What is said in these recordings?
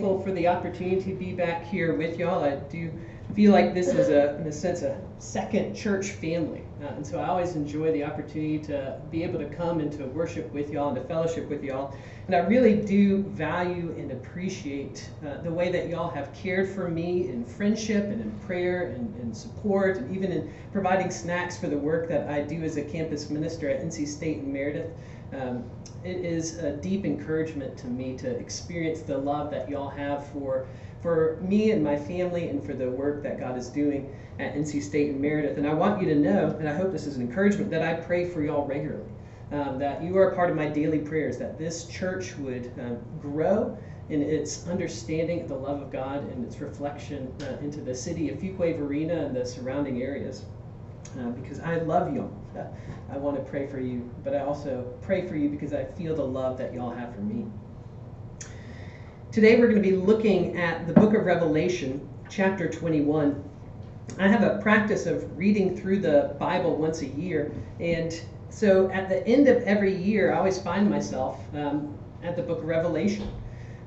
for the opportunity to be back here with y'all. I do feel like this is a, in a sense, a second church family, uh, and so I always enjoy the opportunity to be able to come and to worship with y'all and to fellowship with y'all. And I really do value and appreciate uh, the way that y'all have cared for me in friendship and in prayer and, and support, and even in providing snacks for the work that I do as a campus minister at NC State in Meredith. Um, it is a deep encouragement to me to experience the love that y'all have for for me and my family and for the work that God is doing at NC State and Meredith. And I want you to know, and I hope this is an encouragement, that I pray for y'all regularly. Um, that you are a part of my daily prayers, that this church would um, grow in its understanding of the love of God and its reflection uh, into the city of Fuquay-Varina and the surrounding areas. Because I love y'all. I want to pray for you, but I also pray for you because I feel the love that y'all have for me. Today we're going to be looking at the book of Revelation, chapter 21. I have a practice of reading through the Bible once a year, and so at the end of every year, I always find myself um, at the book of Revelation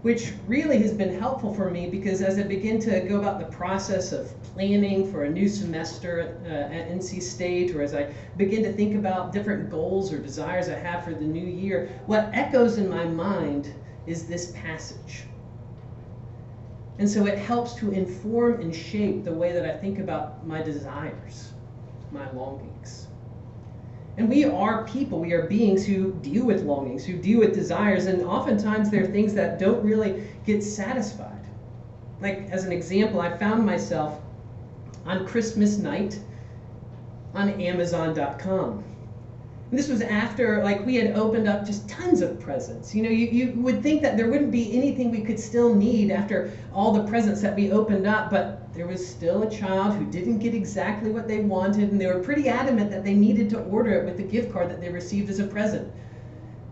which really has been helpful for me because as I begin to go about the process of planning for a new semester uh, at NC State, or as I begin to think about different goals or desires I have for the new year, what echoes in my mind is this passage. And so it helps to inform and shape the way that I think about my desires, my longings. And we are people, we are beings who deal with longings, who deal with desires, and oftentimes there are things that don't really get satisfied. Like, as an example, I found myself on Christmas night on Amazon.com. And this was after, like, we had opened up just tons of presents. You know, you, you would think that there wouldn't be anything we could still need after all the presents that we opened up, but there was still a child who didn't get exactly what they wanted, and they were pretty adamant that they needed to order it with the gift card that they received as a present.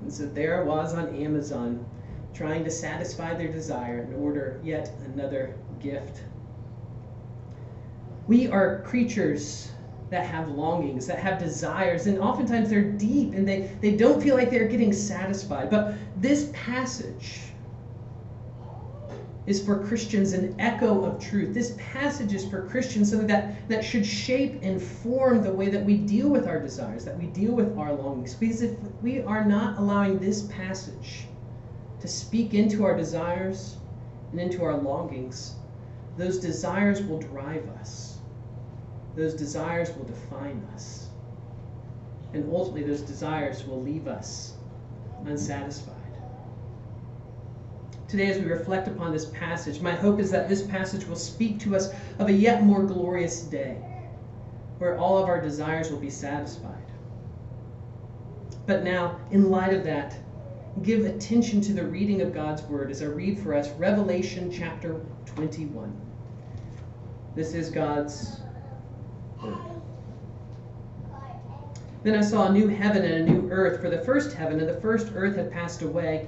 And so there I was on Amazon trying to satisfy their desire and order yet another gift. We are creatures that have longings, that have desires, and oftentimes they're deep and they, they don't feel like they're getting satisfied. But this passage is for Christians an echo of truth. This passage is for Christians something that, that should shape and form the way that we deal with our desires, that we deal with our longings. Because if we are not allowing this passage to speak into our desires and into our longings, those desires will drive us. Those desires will define us. And ultimately, those desires will leave us unsatisfied today as we reflect upon this passage. My hope is that this passage will speak to us of a yet more glorious day where all of our desires will be satisfied. But now, in light of that, give attention to the reading of God's word as I read for us Revelation chapter 21. This is God's word. Then I saw a new heaven and a new earth, for the first heaven and the first earth had passed away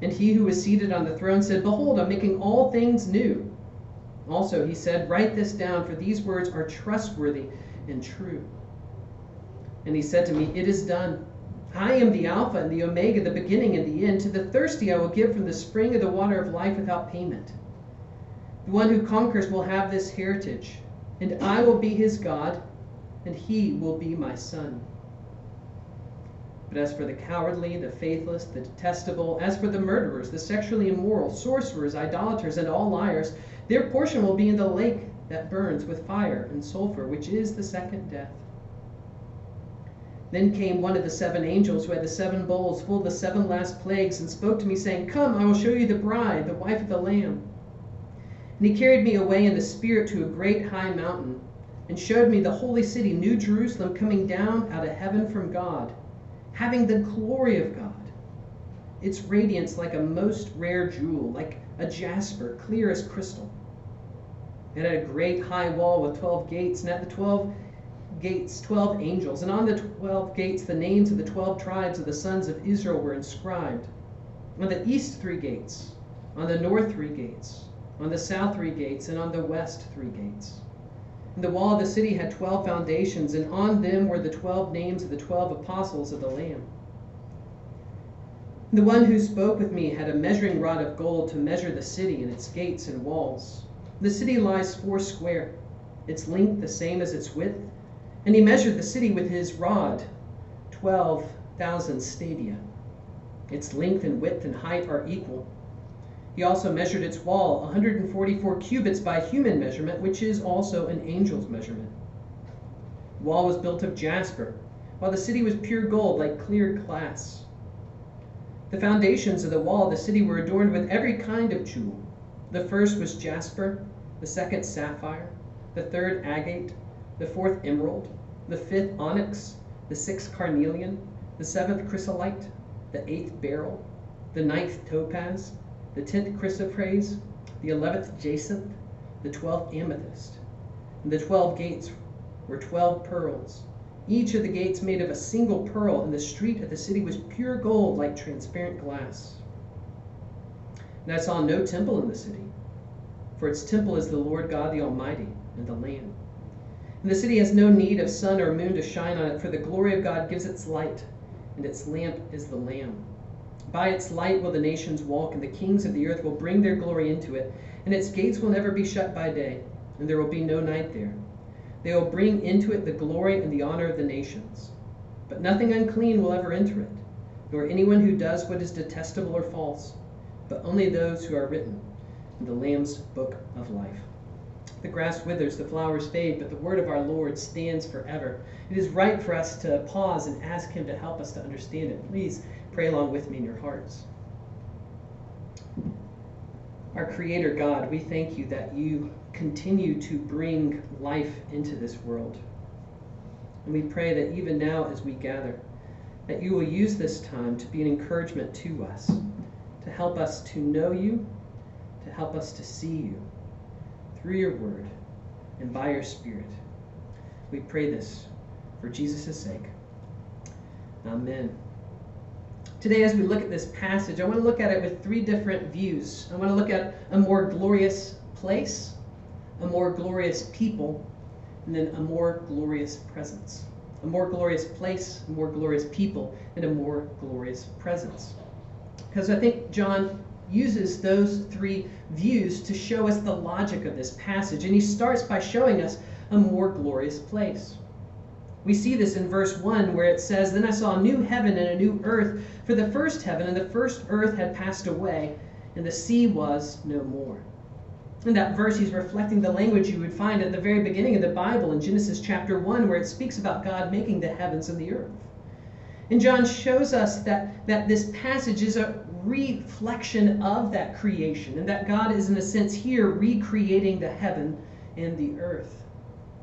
And he who was seated on the throne said, Behold, I'm making all things new. Also, he said, Write this down, for these words are trustworthy and true. And he said to me, It is done. I am the Alpha and the Omega, the beginning and the end. To the thirsty I will give from the spring of the water of life without payment. The one who conquers will have this heritage, and I will be his God, and he will be my son. But as for the cowardly, the faithless, the detestable, as for the murderers, the sexually immoral, sorcerers, idolaters, and all liars, their portion will be in the lake that burns with fire and sulfur, which is the second death. Then came one of the seven angels who had the seven bowls full of the seven last plagues, and spoke to me, saying, Come, I will show you the bride, the wife of the Lamb. And he carried me away in the Spirit to a great high mountain, and showed me the holy city, New Jerusalem, coming down out of heaven from God having the glory of God. its radiance like a most rare jewel, like a jasper, clear as crystal. It had a great high wall with 12 gates, and at the 12 gates, 12 angels. And on the 12 gates, the names of the 12 tribes of the sons of Israel were inscribed. On the east, three gates. On the north, three gates. On the south, three gates. And on the west, three gates. The wall of the city had 12 foundations, and on them were the 12 names of the 12 apostles of the Lamb. The one who spoke with me had a measuring rod of gold to measure the city and its gates and walls. The city lies four square, its length the same as its width. And he measured the city with his rod, 12,000 stadia. Its length and width and height are equal. He also measured its wall, 144 cubits by human measurement, which is also an angel's measurement. The wall was built of jasper, while the city was pure gold, like clear glass. The foundations of the wall of the city were adorned with every kind of jewel. The first was jasper, the second sapphire, the third agate, the fourth emerald, the fifth onyx, the sixth carnelian, the seventh chrysolite, the eighth beryl, the ninth topaz, the tenth chrysoprase, the eleventh jacinth, the twelfth amethyst. And the twelve gates were twelve pearls, each of the gates made of a single pearl, and the street of the city was pure gold like transparent glass. And I saw no temple in the city, for its temple is the Lord God the Almighty and the Lamb. And the city has no need of sun or moon to shine on it, for the glory of God gives its light, and its lamp is the Lamb. By its light will the nations walk, and the kings of the earth will bring their glory into it, and its gates will never be shut by day, and there will be no night there. They will bring into it the glory and the honor of the nations. But nothing unclean will ever enter it, nor anyone who does what is detestable or false, but only those who are written in the Lamb's book of life. The grass withers, the flowers fade, but the word of our Lord stands forever. It is right for us to pause and ask Him to help us to understand it. Please pray along with me in your hearts. Our Creator God, we thank you that you continue to bring life into this world. And we pray that even now as we gather, that you will use this time to be an encouragement to us, to help us to know you, to help us to see you through your word and by your spirit. We pray this for Jesus' sake. Amen. Today, as we look at this passage, I want to look at it with three different views. I want to look at a more glorious place, a more glorious people, and then a more glorious presence. A more glorious place, a more glorious people, and a more glorious presence. Because I think John uses those three views to show us the logic of this passage. And he starts by showing us a more glorious place. We see this in verse 1 where it says, Then I saw a new heaven and a new earth, for the first heaven and the first earth had passed away, and the sea was no more. In that verse, he's reflecting the language you would find at the very beginning of the Bible in Genesis chapter 1, where it speaks about God making the heavens and the earth. And John shows us that, that this passage is a reflection of that creation, and that God is, in a sense, here recreating the heaven and the earth.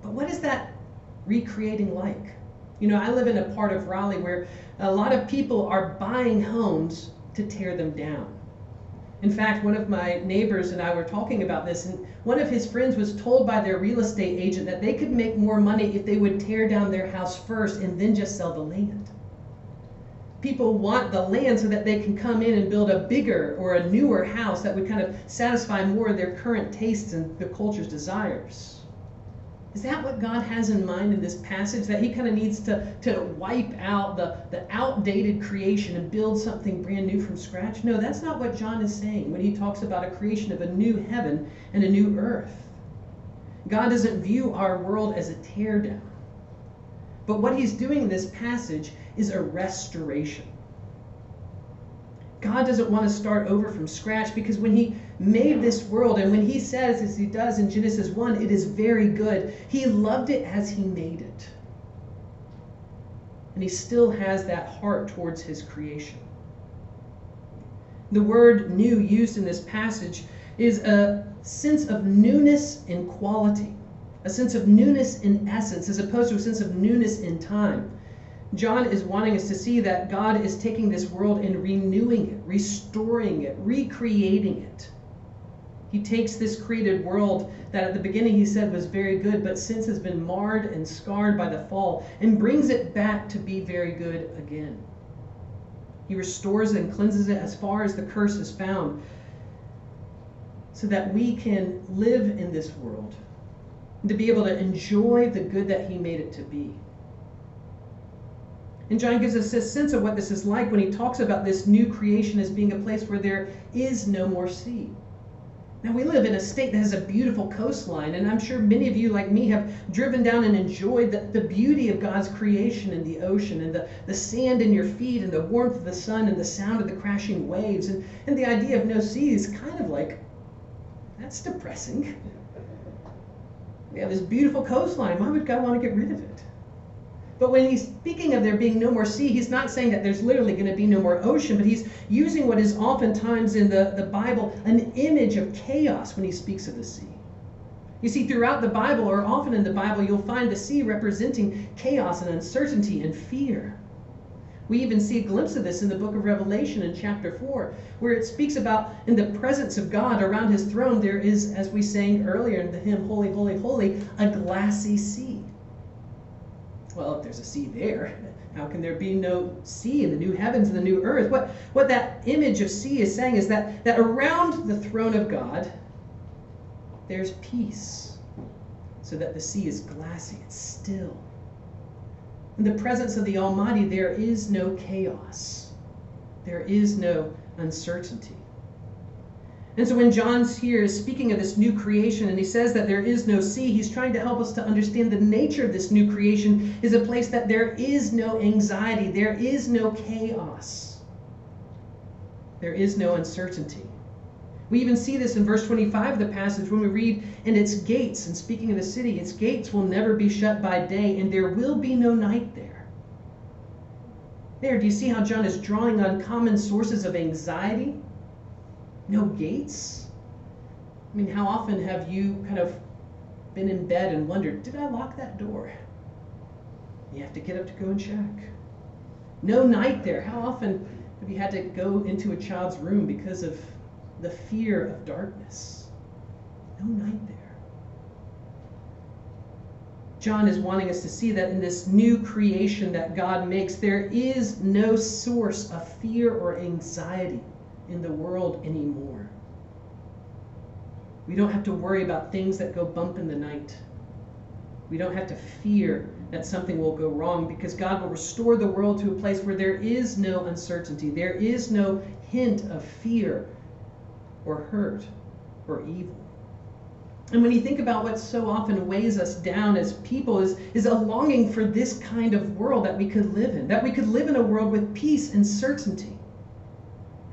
But what is that recreating like? You know, I live in a part of Raleigh where a lot of people are buying homes to tear them down. In fact, one of my neighbors and I were talking about this, and one of his friends was told by their real estate agent that they could make more money if they would tear down their house first and then just sell the land people want the land so that they can come in and build a bigger or a newer house that would kind of satisfy more of their current tastes and the culture's desires. Is that what God has in mind in this passage? That he kind of needs to, to wipe out the, the outdated creation and build something brand new from scratch? No, that's not what John is saying when he talks about a creation of a new heaven and a new earth. God doesn't view our world as a teardown. But what he's doing in this passage is a restoration. God doesn't want to start over from scratch because when he made this world and when he says, as he does in Genesis 1, it is very good, he loved it as he made it. And he still has that heart towards his creation. The word new used in this passage is a sense of newness in quality, a sense of newness in essence, as opposed to a sense of newness in time. John is wanting us to see that God is taking this world and renewing it, restoring it, recreating it. He takes this created world that at the beginning he said was very good, but since has been marred and scarred by the fall, and brings it back to be very good again. He restores and cleanses it as far as the curse is found, so that we can live in this world and to be able to enjoy the good that he made it to be. And John gives us a sense of what this is like when he talks about this new creation as being a place where there is no more sea. Now, we live in a state that has a beautiful coastline, and I'm sure many of you, like me, have driven down and enjoyed the, the beauty of God's creation in the ocean, and the, the sand in your feet, and the warmth of the sun, and the sound of the crashing waves. And, and the idea of no sea is kind of like, that's depressing. We have this beautiful coastline. Why would God want to get rid of it? But when he's speaking of there being no more sea, he's not saying that there's literally going to be no more ocean, but he's using what is oftentimes in the, the Bible an image of chaos when he speaks of the sea. You see, throughout the Bible, or often in the Bible, you'll find the sea representing chaos and uncertainty and fear. We even see a glimpse of this in the book of Revelation in chapter 4, where it speaks about in the presence of God around his throne, there is, as we sang earlier in the hymn, Holy, Holy, Holy, a glassy sea well, if there's a sea there, how can there be no sea in the new heavens and the new earth? What, what that image of sea is saying is that, that around the throne of God, there's peace, so that the sea is glassy, it's still. In the presence of the Almighty, there is no chaos, there is no uncertainty. And so when John's here is speaking of this new creation and he says that there is no sea, he's trying to help us to understand the nature of this new creation is a place that there is no anxiety, there is no chaos, there is no uncertainty. We even see this in verse 25 of the passage when we read, And its gates, and speaking of the city, its gates will never be shut by day, and there will be no night there. There, do you see how John is drawing on common sources of anxiety? No gates? I mean, how often have you kind of been in bed and wondered, did I lock that door? You have to get up to go and check. No night there. How often have you had to go into a child's room because of the fear of darkness? No night there. John is wanting us to see that in this new creation that God makes, there is no source of fear or anxiety in the world anymore. We don't have to worry about things that go bump in the night. We don't have to fear that something will go wrong because God will restore the world to a place where there is no uncertainty, there is no hint of fear or hurt or evil. And when you think about what so often weighs us down as people is, is a longing for this kind of world that we could live in, that we could live in a world with peace and certainty.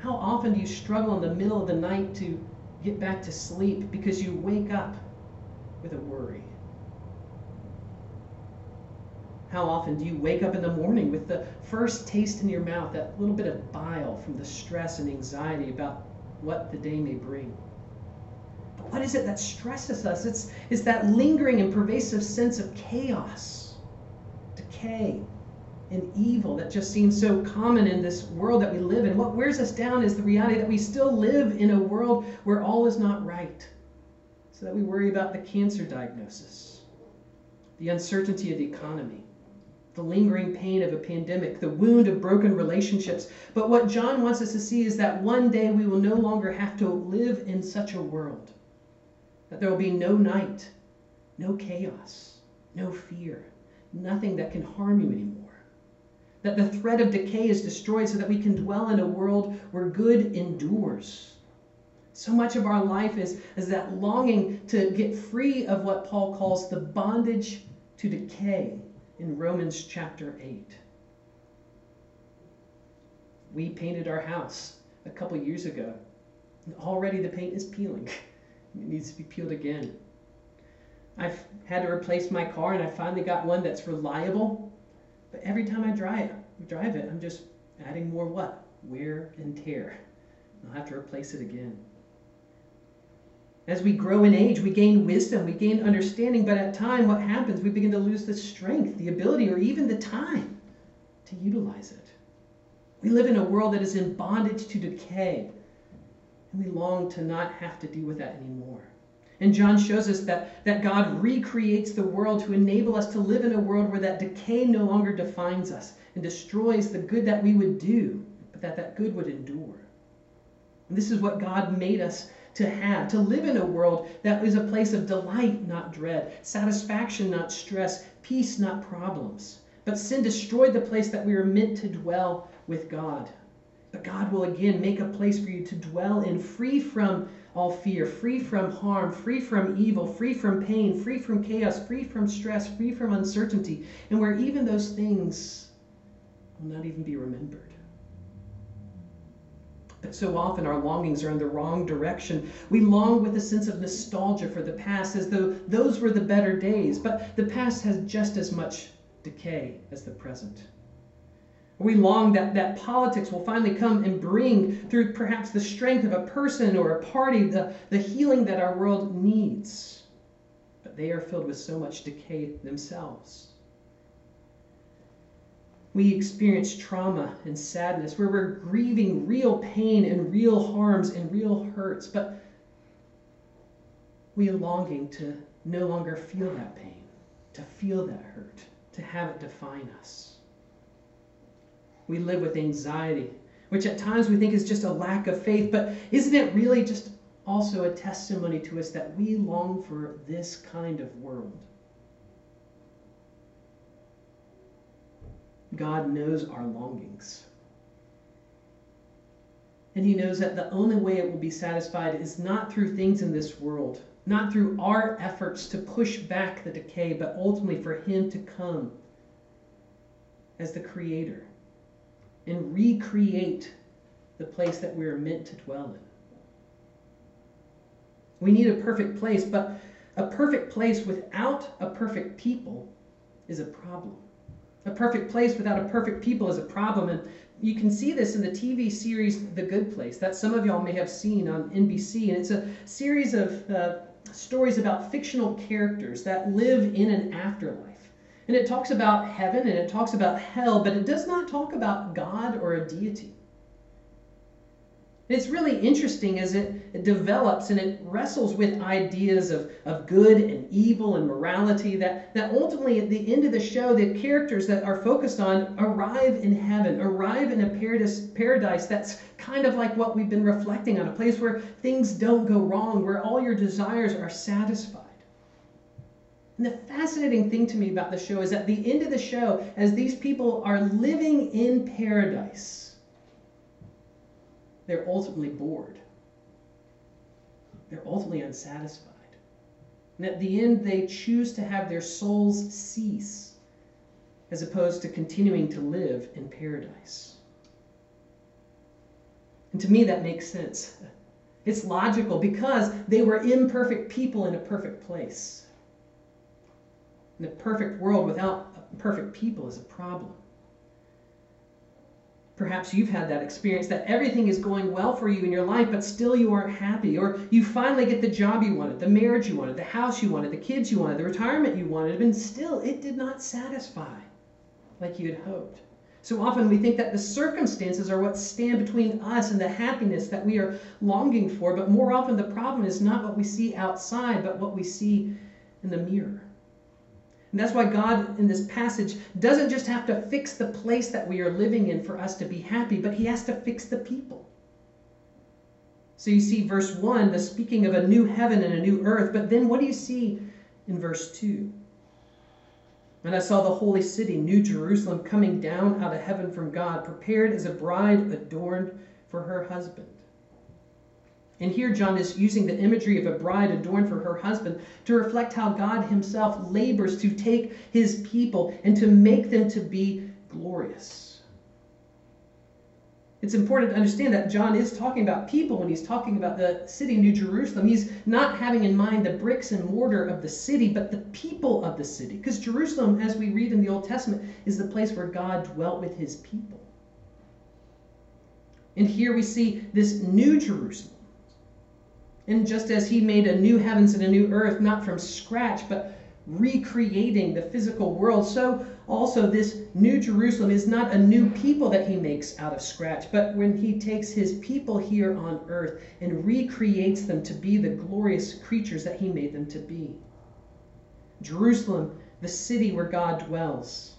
How often do you struggle in the middle of the night to get back to sleep because you wake up with a worry? How often do you wake up in the morning with the first taste in your mouth, that little bit of bile from the stress and anxiety about what the day may bring? But what is it that stresses us? It's, it's that lingering and pervasive sense of chaos, decay, and evil that just seems so common in this world that we live in. What wears us down is the reality that we still live in a world where all is not right. So that we worry about the cancer diagnosis, the uncertainty of the economy, the lingering pain of a pandemic, the wound of broken relationships. But what John wants us to see is that one day we will no longer have to live in such a world. That there will be no night, no chaos, no fear, nothing that can harm you anymore that the threat of decay is destroyed so that we can dwell in a world where good endures. So much of our life is, is that longing to get free of what Paul calls the bondage to decay in Romans chapter 8. We painted our house a couple years ago. Already the paint is peeling. It needs to be peeled again. I've had to replace my car and I finally got one that's reliable but every time I drive, drive it, I'm just adding more what? Wear and tear. I'll have to replace it again. As we grow in age, we gain wisdom, we gain understanding, but at time, what happens? We begin to lose the strength, the ability, or even the time to utilize it. We live in a world that is in bondage to decay, and we long to not have to deal with that anymore. And John shows us that, that God recreates the world to enable us to live in a world where that decay no longer defines us and destroys the good that we would do, but that that good would endure. And this is what God made us to have, to live in a world that is a place of delight, not dread, satisfaction, not stress, peace, not problems. But sin destroyed the place that we were meant to dwell with God. But God will again make a place for you to dwell in, free from all fear, free from harm, free from evil, free from pain, free from chaos, free from stress, free from uncertainty, and where even those things will not even be remembered. But so often our longings are in the wrong direction. We long with a sense of nostalgia for the past as though those were the better days, but the past has just as much decay as the present. We long that, that politics will finally come and bring, through perhaps the strength of a person or a party, the, the healing that our world needs. But they are filled with so much decay themselves. We experience trauma and sadness where we're grieving real pain and real harms and real hurts, but we are longing to no longer feel that pain, to feel that hurt, to have it define us. We live with anxiety, which at times we think is just a lack of faith, but isn't it really just also a testimony to us that we long for this kind of world? God knows our longings. And He knows that the only way it will be satisfied is not through things in this world, not through our efforts to push back the decay, but ultimately for Him to come as the Creator and recreate the place that we are meant to dwell in. We need a perfect place, but a perfect place without a perfect people is a problem. A perfect place without a perfect people is a problem. And you can see this in the TV series The Good Place that some of y'all may have seen on NBC. And it's a series of uh, stories about fictional characters that live in an afterlife. And it talks about heaven and it talks about hell, but it does not talk about God or a deity. it's really interesting as it, it, develops and it wrestles with ideas of, of good and evil and morality that, that ultimately at the end of the show, the characters that are focused on arrive in heaven, arrive in a paradise, paradise that's kind of like what we've been reflecting on, a place where things don't go wrong, where all your desires are satisfied. And the fascinating thing to me about the show is at the end of the show, as these people are living in paradise, they're ultimately bored. They're ultimately unsatisfied. And at the end, they choose to have their souls cease as opposed to continuing to live in paradise. And to me, that makes sense. It's logical because they were imperfect people in a perfect place. And a perfect world without perfect people is a problem. Perhaps you've had that experience that everything is going well for you in your life, but still you aren't happy. Or you finally get the job you wanted, the marriage you wanted, the house you wanted, the kids you wanted, the retirement you wanted, and still it did not satisfy like you had hoped. So often we think that the circumstances are what stand between us and the happiness that we are longing for, but more often the problem is not what we see outside, but what we see in the mirror. And that's why God in this passage doesn't just have to fix the place that we are living in for us to be happy, but he has to fix the people. So you see verse 1, the speaking of a new heaven and a new earth, but then what do you see in verse 2? And I saw the holy city, New Jerusalem, coming down out of heaven from God, prepared as a bride adorned for her husband. And here John is using the imagery of a bride adorned for her husband to reflect how God himself labors to take his people and to make them to be glorious. It's important to understand that John is talking about people when he's talking about the city, New Jerusalem. He's not having in mind the bricks and mortar of the city, but the people of the city. Because Jerusalem, as we read in the Old Testament, is the place where God dwelt with his people. And here we see this new Jerusalem and just as he made a new heavens and a new earth, not from scratch, but recreating the physical world, so also this new Jerusalem is not a new people that he makes out of scratch, but when he takes his people here on earth and recreates them to be the glorious creatures that he made them to be. Jerusalem, the city where God dwells,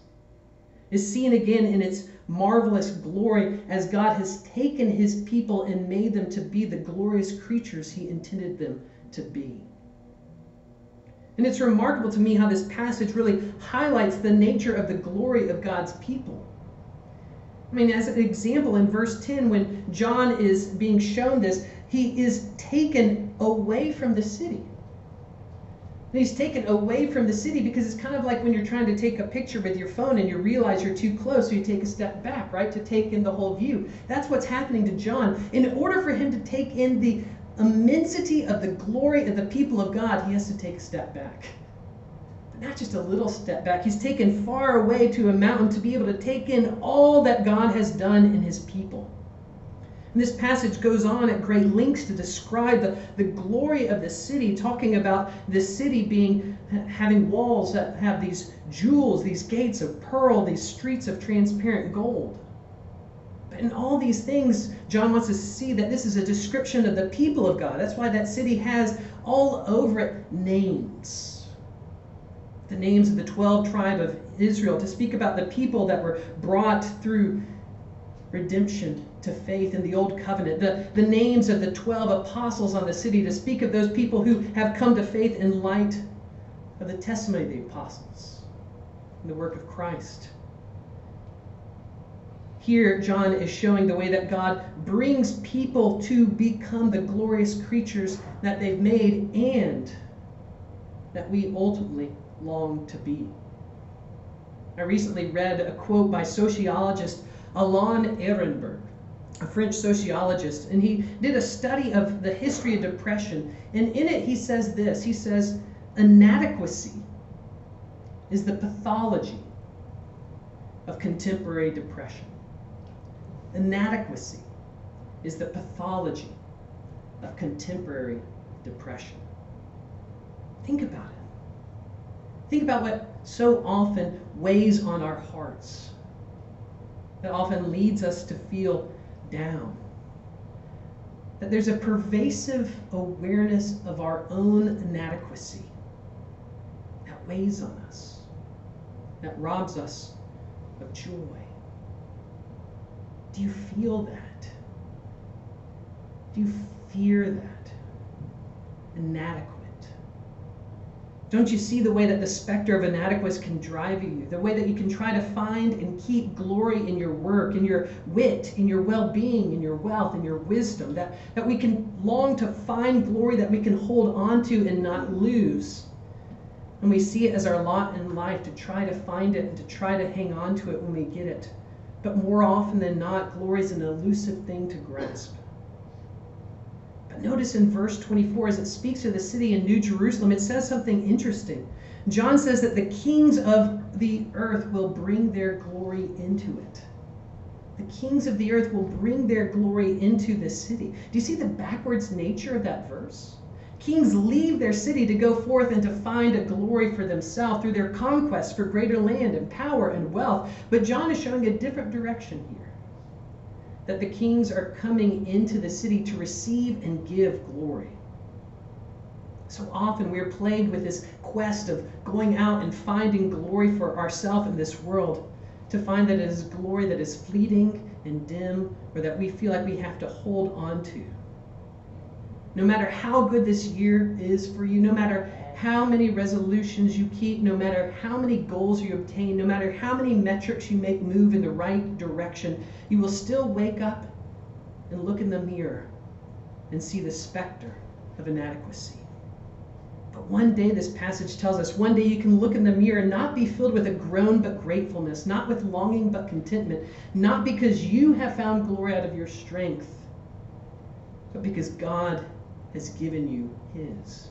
is seen again in its marvelous glory as God has taken his people and made them to be the glorious creatures he intended them to be. And it's remarkable to me how this passage really highlights the nature of the glory of God's people. I mean, as an example, in verse 10, when John is being shown this, he is taken away from the city. And he's taken away from the city because it's kind of like when you're trying to take a picture with your phone and you realize you're too close, so you take a step back, right, to take in the whole view. That's what's happening to John. In order for him to take in the immensity of the glory of the people of God, he has to take a step back. But not just a little step back. He's taken far away to a mountain to be able to take in all that God has done in his people. And this passage goes on at great lengths to describe the, the glory of the city, talking about the city being having walls that have these jewels, these gates of pearl, these streets of transparent gold. But in all these things, John wants us to see that this is a description of the people of God. That's why that city has all over it names. The names of the 12 tribe of Israel to speak about the people that were brought through redemption to faith in the old covenant, the, the names of the 12 apostles on the city to speak of those people who have come to faith in light of the testimony of the apostles and the work of Christ. Here, John is showing the way that God brings people to become the glorious creatures that they've made and that we ultimately long to be. I recently read a quote by sociologist Alain Ehrenberg a French sociologist, and he did a study of the history of depression. And in it, he says this he says, inadequacy is the pathology of contemporary depression. Inadequacy is the pathology of contemporary depression. Think about it. Think about what so often weighs on our hearts, that often leads us to feel down. That there's a pervasive awareness of our own inadequacy that weighs on us, that robs us of joy. Do you feel that? Do you fear that? Inadequate. Don't you see the way that the specter of inadequacy can drive you? The way that you can try to find and keep glory in your work, in your wit, in your well being, in your wealth, in your wisdom. That, that we can long to find glory that we can hold on to and not lose. And we see it as our lot in life to try to find it and to try to hang on to it when we get it. But more often than not, glory is an elusive thing to grasp. But notice in verse 24, as it speaks of the city in New Jerusalem, it says something interesting. John says that the kings of the earth will bring their glory into it. The kings of the earth will bring their glory into the city. Do you see the backwards nature of that verse? Kings leave their city to go forth and to find a glory for themselves through their conquest for greater land and power and wealth. But John is showing a different direction here that the kings are coming into the city to receive and give glory. So often we're plagued with this quest of going out and finding glory for ourselves in this world, to find that it is glory that is fleeting and dim, or that we feel like we have to hold on to. No matter how good this year is for you, no matter how many resolutions you keep, no matter how many goals you obtain, no matter how many metrics you make move in the right direction, you will still wake up and look in the mirror and see the specter of inadequacy. But one day, this passage tells us, one day you can look in the mirror and not be filled with a groan but gratefulness, not with longing but contentment, not because you have found glory out of your strength, but because God has given you His.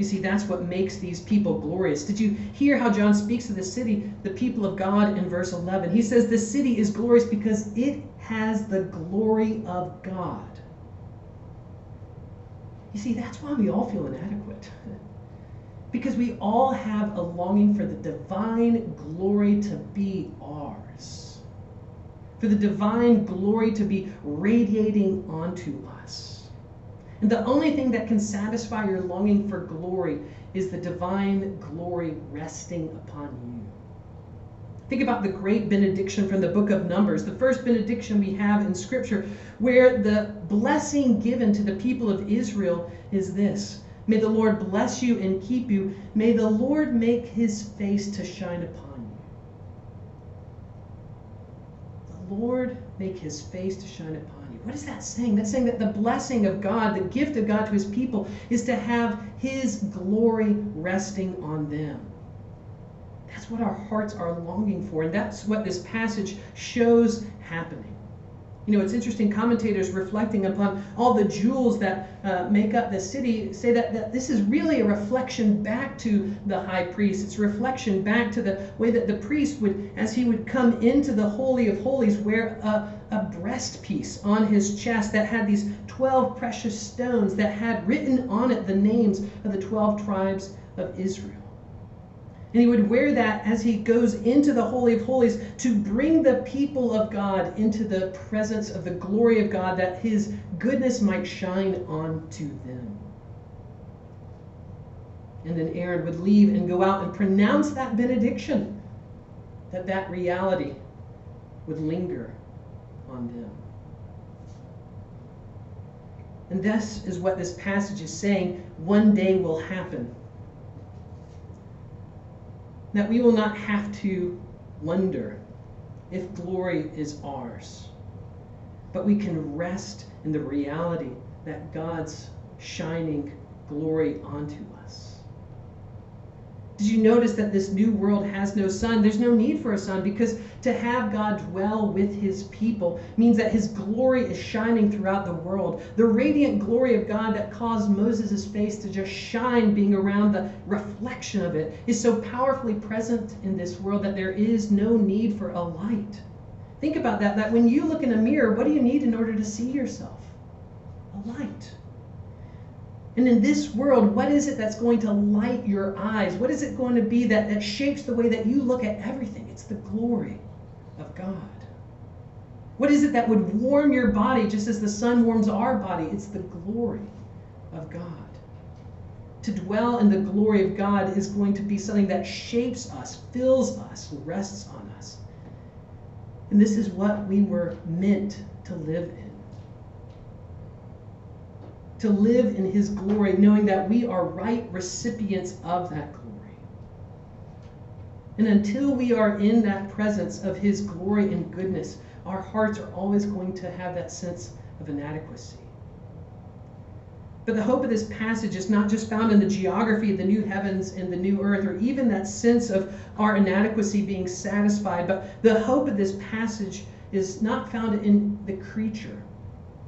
You see, that's what makes these people glorious. Did you hear how John speaks of the city, the people of God, in verse 11? He says, The city is glorious because it has the glory of God. You see, that's why we all feel inadequate. Because we all have a longing for the divine glory to be ours, for the divine glory to be radiating onto us. And the only thing that can satisfy your longing for glory is the divine glory resting upon you. Think about the great benediction from the book of Numbers, the first benediction we have in Scripture, where the blessing given to the people of Israel is this May the Lord bless you and keep you. May the Lord make his face to shine upon you. The Lord make his face to shine upon you. What is that saying? That's saying that the blessing of God, the gift of God to his people, is to have his glory resting on them. That's what our hearts are longing for, and that's what this passage shows happening. You know, it's interesting, commentators reflecting upon all the jewels that uh, make up the city say that, that this is really a reflection back to the high priest. It's a reflection back to the way that the priest would, as he would come into the Holy of Holies, wear a, a breast piece on his chest that had these 12 precious stones that had written on it the names of the 12 tribes of Israel. And he would wear that as he goes into the Holy of Holies to bring the people of God into the presence of the glory of God, that his goodness might shine onto them. And then Aaron would leave and go out and pronounce that benediction, that that reality would linger on them. And this is what this passage is saying one day will happen that we will not have to wonder if glory is ours, but we can rest in the reality that God's shining glory onto us. Did you notice that this new world has no sun? There's no need for a sun because to have God dwell with his people means that his glory is shining throughout the world. The radiant glory of God that caused Moses' face to just shine, being around the reflection of it, is so powerfully present in this world that there is no need for a light. Think about that, that when you look in a mirror, what do you need in order to see yourself? A light. And in this world, what is it that's going to light your eyes? What is it going to be that, that shapes the way that you look at everything? It's the glory of God. What is it that would warm your body just as the sun warms our body? It's the glory of God. To dwell in the glory of God is going to be something that shapes us, fills us, rests on us. And this is what we were meant to live in to live in his glory, knowing that we are right recipients of that glory. And until we are in that presence of his glory and goodness, our hearts are always going to have that sense of inadequacy. But the hope of this passage is not just found in the geography of the new heavens and the new earth, or even that sense of our inadequacy being satisfied, but the hope of this passage is not found in the creature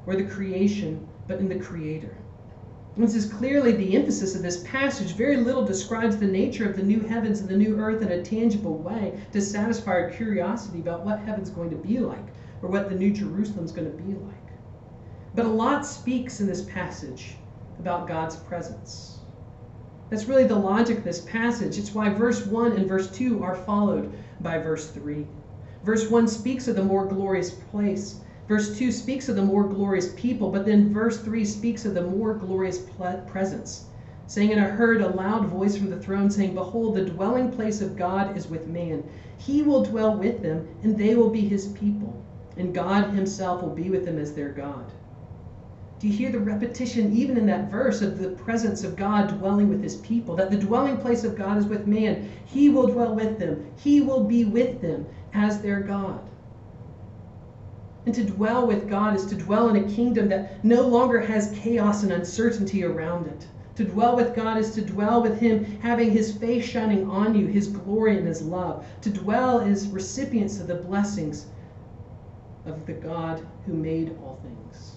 or the creation, but in the Creator. This is clearly the emphasis of this passage. Very little describes the nature of the new heavens and the new earth in a tangible way to satisfy our curiosity about what heaven's going to be like or what the new Jerusalem's going to be like. But a lot speaks in this passage about God's presence. That's really the logic of this passage. It's why verse 1 and verse 2 are followed by verse 3. Verse 1 speaks of the more glorious place Verse 2 speaks of the more glorious people, but then verse 3 speaks of the more glorious presence. Saying, And I heard a loud voice from the throne saying, Behold, the dwelling place of God is with man. He will dwell with them, and they will be his people. And God himself will be with them as their God. Do you hear the repetition, even in that verse, of the presence of God dwelling with his people? That the dwelling place of God is with man. He will dwell with them, he will be with them as their God. And to dwell with God is to dwell in a kingdom that no longer has chaos and uncertainty around it. To dwell with God is to dwell with Him, having His face shining on you, His glory and His love. To dwell is recipients of the blessings of the God who made all things.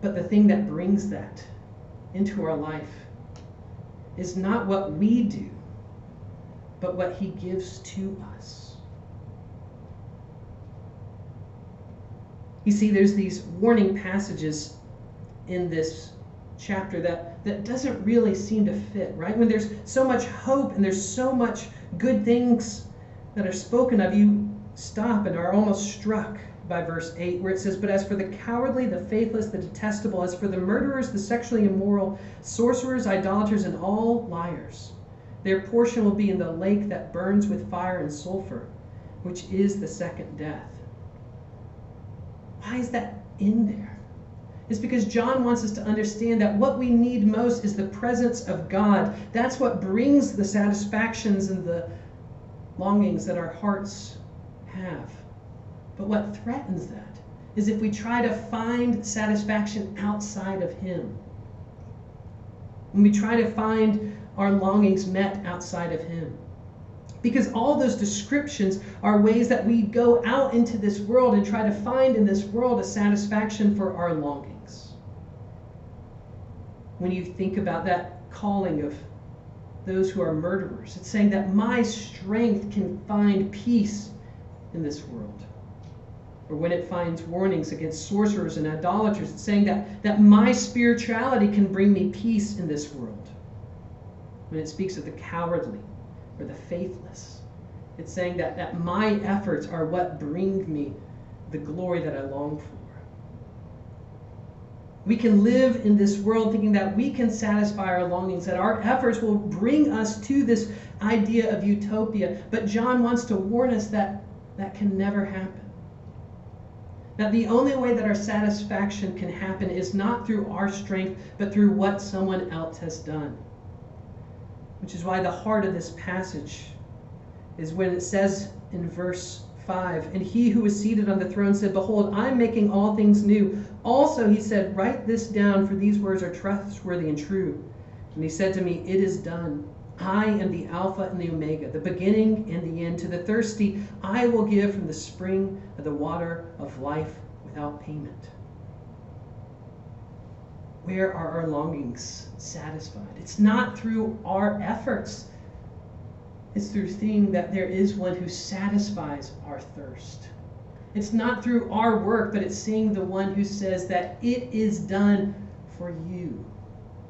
But the thing that brings that into our life is not what we do, but what He gives to us. You see, there's these warning passages in this chapter that, that doesn't really seem to fit, right? When there's so much hope and there's so much good things that are spoken of, you stop and are almost struck by verse 8, where it says, But as for the cowardly, the faithless, the detestable, as for the murderers, the sexually immoral, sorcerers, idolaters, and all liars, their portion will be in the lake that burns with fire and sulfur, which is the second death. Why is that in there? It's because John wants us to understand that what we need most is the presence of God. That's what brings the satisfactions and the longings that our hearts have. But what threatens that is if we try to find satisfaction outside of Him. When we try to find our longings met outside of Him. Because all those descriptions are ways that we go out into this world and try to find in this world a satisfaction for our longings. When you think about that calling of those who are murderers, it's saying that my strength can find peace in this world. Or when it finds warnings against sorcerers and idolaters, it's saying that, that my spirituality can bring me peace in this world. When it speaks of the cowardly or the faithless, it's saying that, that my efforts are what bring me the glory that I long for. We can live in this world thinking that we can satisfy our longings, that our efforts will bring us to this idea of utopia. But John wants to warn us that that can never happen. That the only way that our satisfaction can happen is not through our strength, but through what someone else has done. Which is why the heart of this passage is when it says in verse 5 And he who was seated on the throne said, Behold, I'm making all things new. Also, he said, Write this down, for these words are trustworthy and true. And he said to me, It is done. I am the Alpha and the Omega, the beginning and the end. To the thirsty, I will give from the spring of the water of life without payment. Where are our longings satisfied? It's not through our efforts, it's through seeing that there is one who satisfies our thirst. It's not through our work, but it's seeing the one who says that it is done for you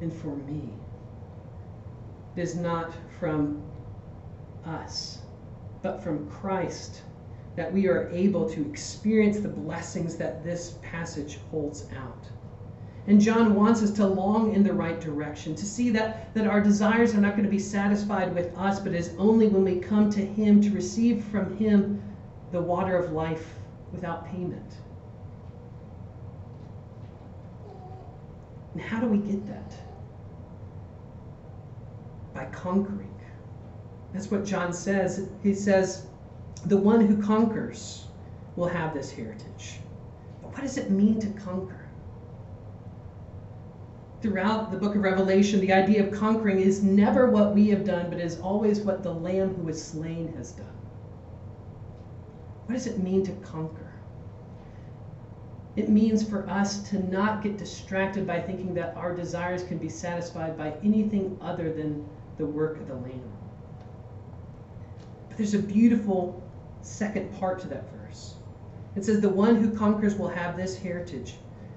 and for me It is not from us, but from Christ, that we are able to experience the blessings that this passage holds out. And John wants us to long in the right direction, to see that, that our desires are not going to be satisfied with us, but is only when we come to Him to receive from Him the water of life without payment. And how do we get that? by conquering. That's what John says. He says, the one who conquers will have this heritage. But what does it mean to conquer? Throughout the book of Revelation, the idea of conquering is never what we have done, but is always what the Lamb who was slain has done. What does it mean to conquer? It means for us to not get distracted by thinking that our desires can be satisfied by anything other than the work of the Lamb. But there's a beautiful second part to that verse. It says, The one who conquers will have this heritage,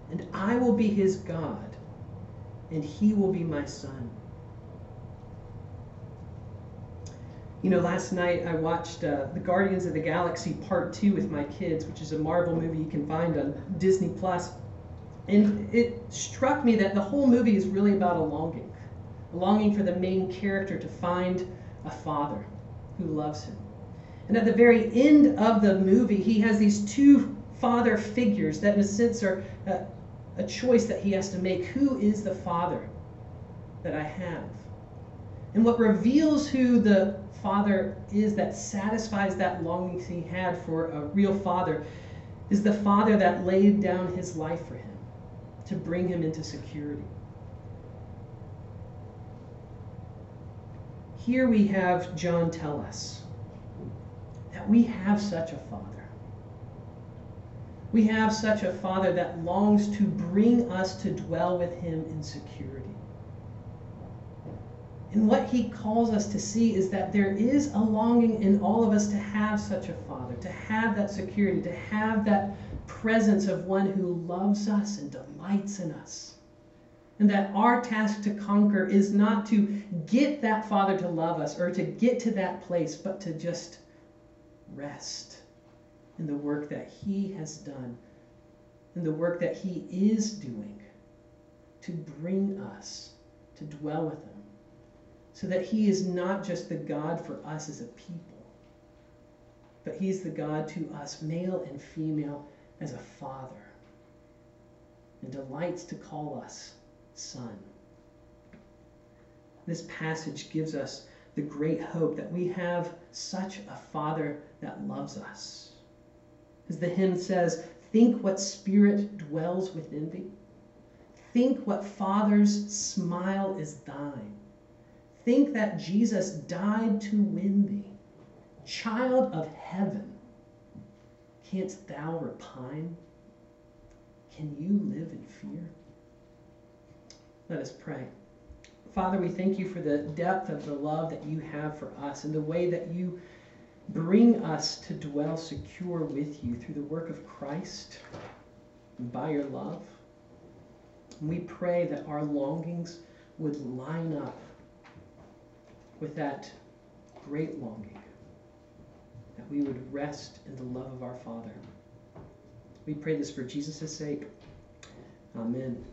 and I will be his God, and he will be my son. You know, last night I watched uh, The Guardians of the Galaxy Part 2 with my kids, which is a Marvel movie you can find on Disney Plus. And it struck me that the whole movie is really about a longing longing for the main character to find a father who loves him. And at the very end of the movie, he has these two father figures that, in a sense, are a, a choice that he has to make. Who is the father that I have? And what reveals who the father is that satisfies that longing he had for a real father is the father that laid down his life for him to bring him into security. Here we have John tell us that we have such a Father. We have such a Father that longs to bring us to dwell with Him in security. And what He calls us to see is that there is a longing in all of us to have such a Father, to have that security, to have that presence of one who loves us and delights in us And that our task to conquer is not to get that Father to love us or to get to that place, but to just rest in the work that He has done, in the work that He is doing to bring us to dwell with Him, so that He is not just the God for us as a people, but He's the God to us, male and female, as a Father, and delights to call us Son. This passage gives us the great hope that we have such a Father that loves us. As the hymn says, think what spirit dwells within thee. Think what Father's smile is thine. Think that Jesus died to win thee. Child of heaven, canst thou repine? Can you live in fear? Let us pray. Father, we thank you for the depth of the love that you have for us and the way that you bring us to dwell secure with you through the work of Christ and by your love. We pray that our longings would line up with that great longing, that we would rest in the love of our Father. We pray this for Jesus' sake. Amen.